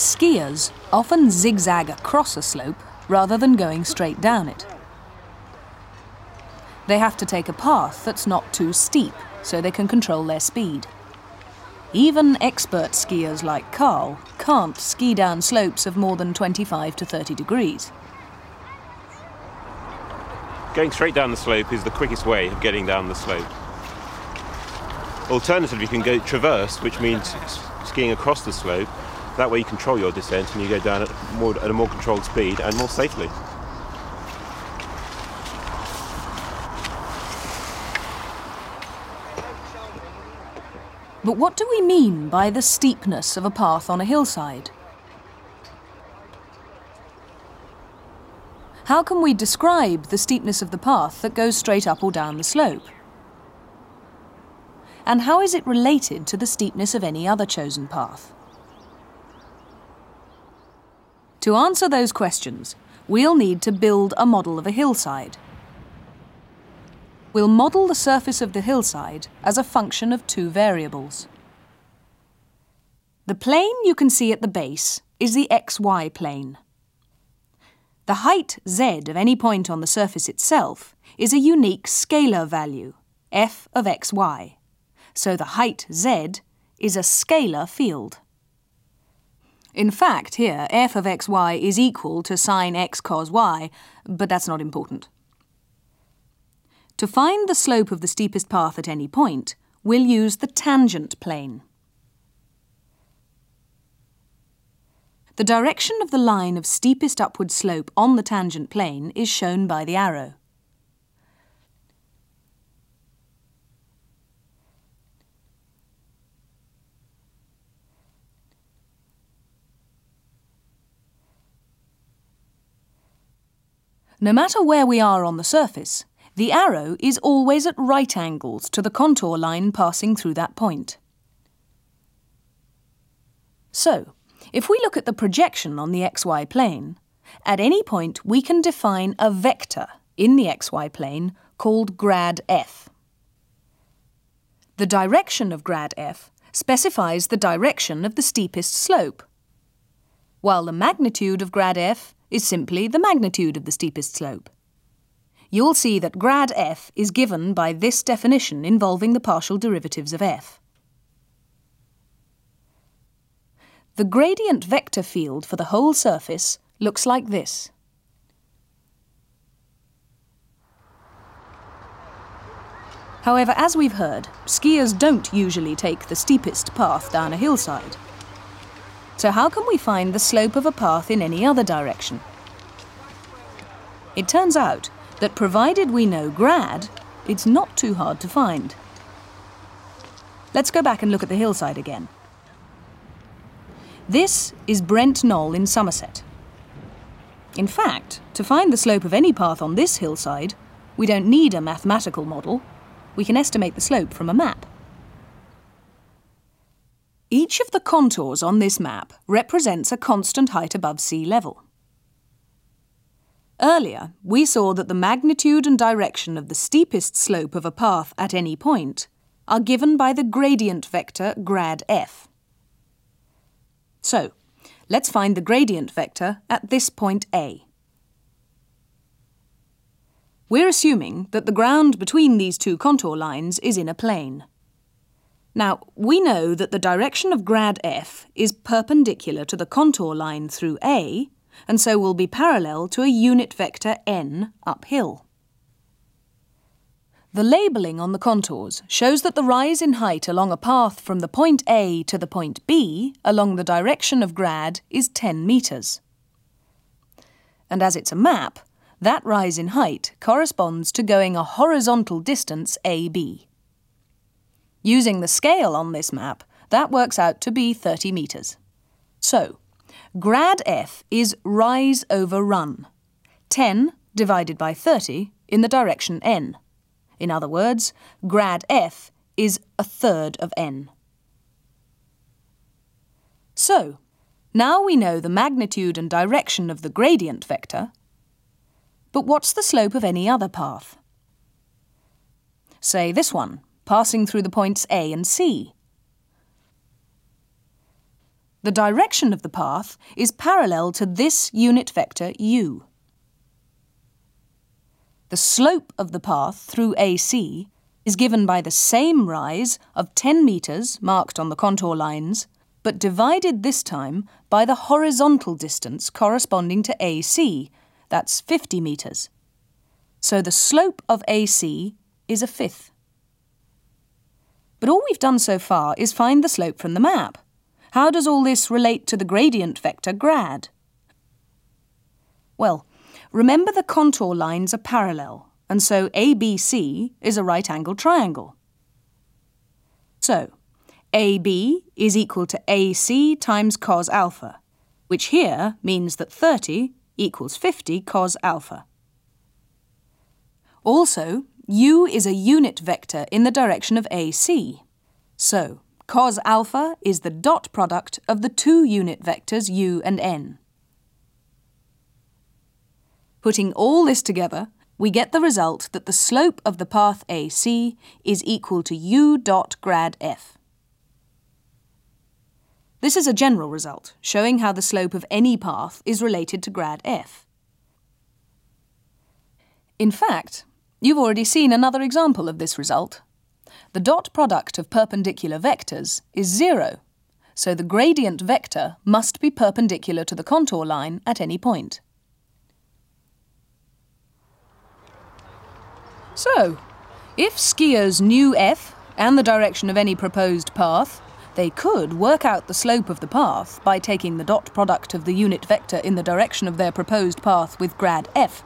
Skiers often zigzag across a slope rather than going straight down it. They have to take a path that's not too steep so they can control their speed. Even expert skiers like Carl can't ski down slopes of more than 25 to 30 degrees. Going straight down the slope is the quickest way of getting down the slope. Alternatively, you can go traverse, which means skiing across the slope. That way you control your descent and you go down at, more, at a more controlled speed and more safely. But what do we mean by the steepness of a path on a hillside? How can we describe the steepness of the path that goes straight up or down the slope? And how is it related to the steepness of any other chosen path? To answer those questions, we'll need to build a model of a hillside. We'll model the surface of the hillside as a function of two variables. The plane you can see at the base is the xy plane. The height z of any point on the surface itself is a unique scalar value, f of xy. So the height z is a scalar field. In fact, here, f of xy is equal to sine x cos y, but that's not important. To find the slope of the steepest path at any point, we'll use the tangent plane. The direction of the line of steepest upward slope on the tangent plane is shown by the arrow. No matter where we are on the surface, the arrow is always at right angles to the contour line passing through that point. So, if we look at the projection on the xy plane, at any point we can define a vector in the xy plane called grad f. The direction of grad f specifies the direction of the steepest slope, while the magnitude of grad f is simply the magnitude of the steepest slope. You'll see that grad f is given by this definition involving the partial derivatives of f. The gradient vector field for the whole surface looks like this. However, as we've heard, skiers don't usually take the steepest path down a hillside. So how can we find the slope of a path in any other direction? It turns out that provided we know grad, it's not too hard to find. Let's go back and look at the hillside again. This is Brent Knoll in Somerset. In fact, to find the slope of any path on this hillside, we don't need a mathematical model. We can estimate the slope from a map. Each of the contours on this map represents a constant height above sea level. Earlier, we saw that the magnitude and direction of the steepest slope of a path at any point are given by the gradient vector grad f. So, let's find the gradient vector at this point A. We're assuming that the ground between these two contour lines is in a plane. Now, we know that the direction of grad f is perpendicular to the contour line through A, and so will be parallel to a unit vector n uphill. The labelling on the contours shows that the rise in height along a path from the point A to the point B along the direction of grad is 10 metres. And as it's a map, that rise in height corresponds to going a horizontal distance AB. Using the scale on this map, that works out to be 30 metres. So, grad f is rise over run, 10 divided by 30 in the direction n. In other words, grad f is a third of n. So, now we know the magnitude and direction of the gradient vector, but what's the slope of any other path? Say this one, passing through the points A and C. the direction of the path is parallel to this unit vector u. The slope of the path through AC is given by the same rise of 10 metres marked on the contour lines, but divided this time by the horizontal distance corresponding to AC, that's 50 metres. So the slope of AC is a fifth. But all we've done so far is find the slope from the map. How does all this relate to the gradient vector grad? Well, remember the contour lines are parallel, and so ABC is a right angled triangle. So, AB is equal to AC times cos alpha, which here means that 30 equals 50 cos alpha. Also, u is a unit vector in the direction of AC. So, cos alpha is the dot product of the two unit vectors u and n. Putting all this together, we get the result that the slope of the path AC is equal to u dot grad f. This is a general result, showing how the slope of any path is related to grad f. In fact, you've already seen another example of this result. The dot product of perpendicular vectors is zero, so the gradient vector must be perpendicular to the contour line at any point. So, if skiers knew f and the direction of any proposed path, they could work out the slope of the path by taking the dot product of the unit vector in the direction of their proposed path with grad f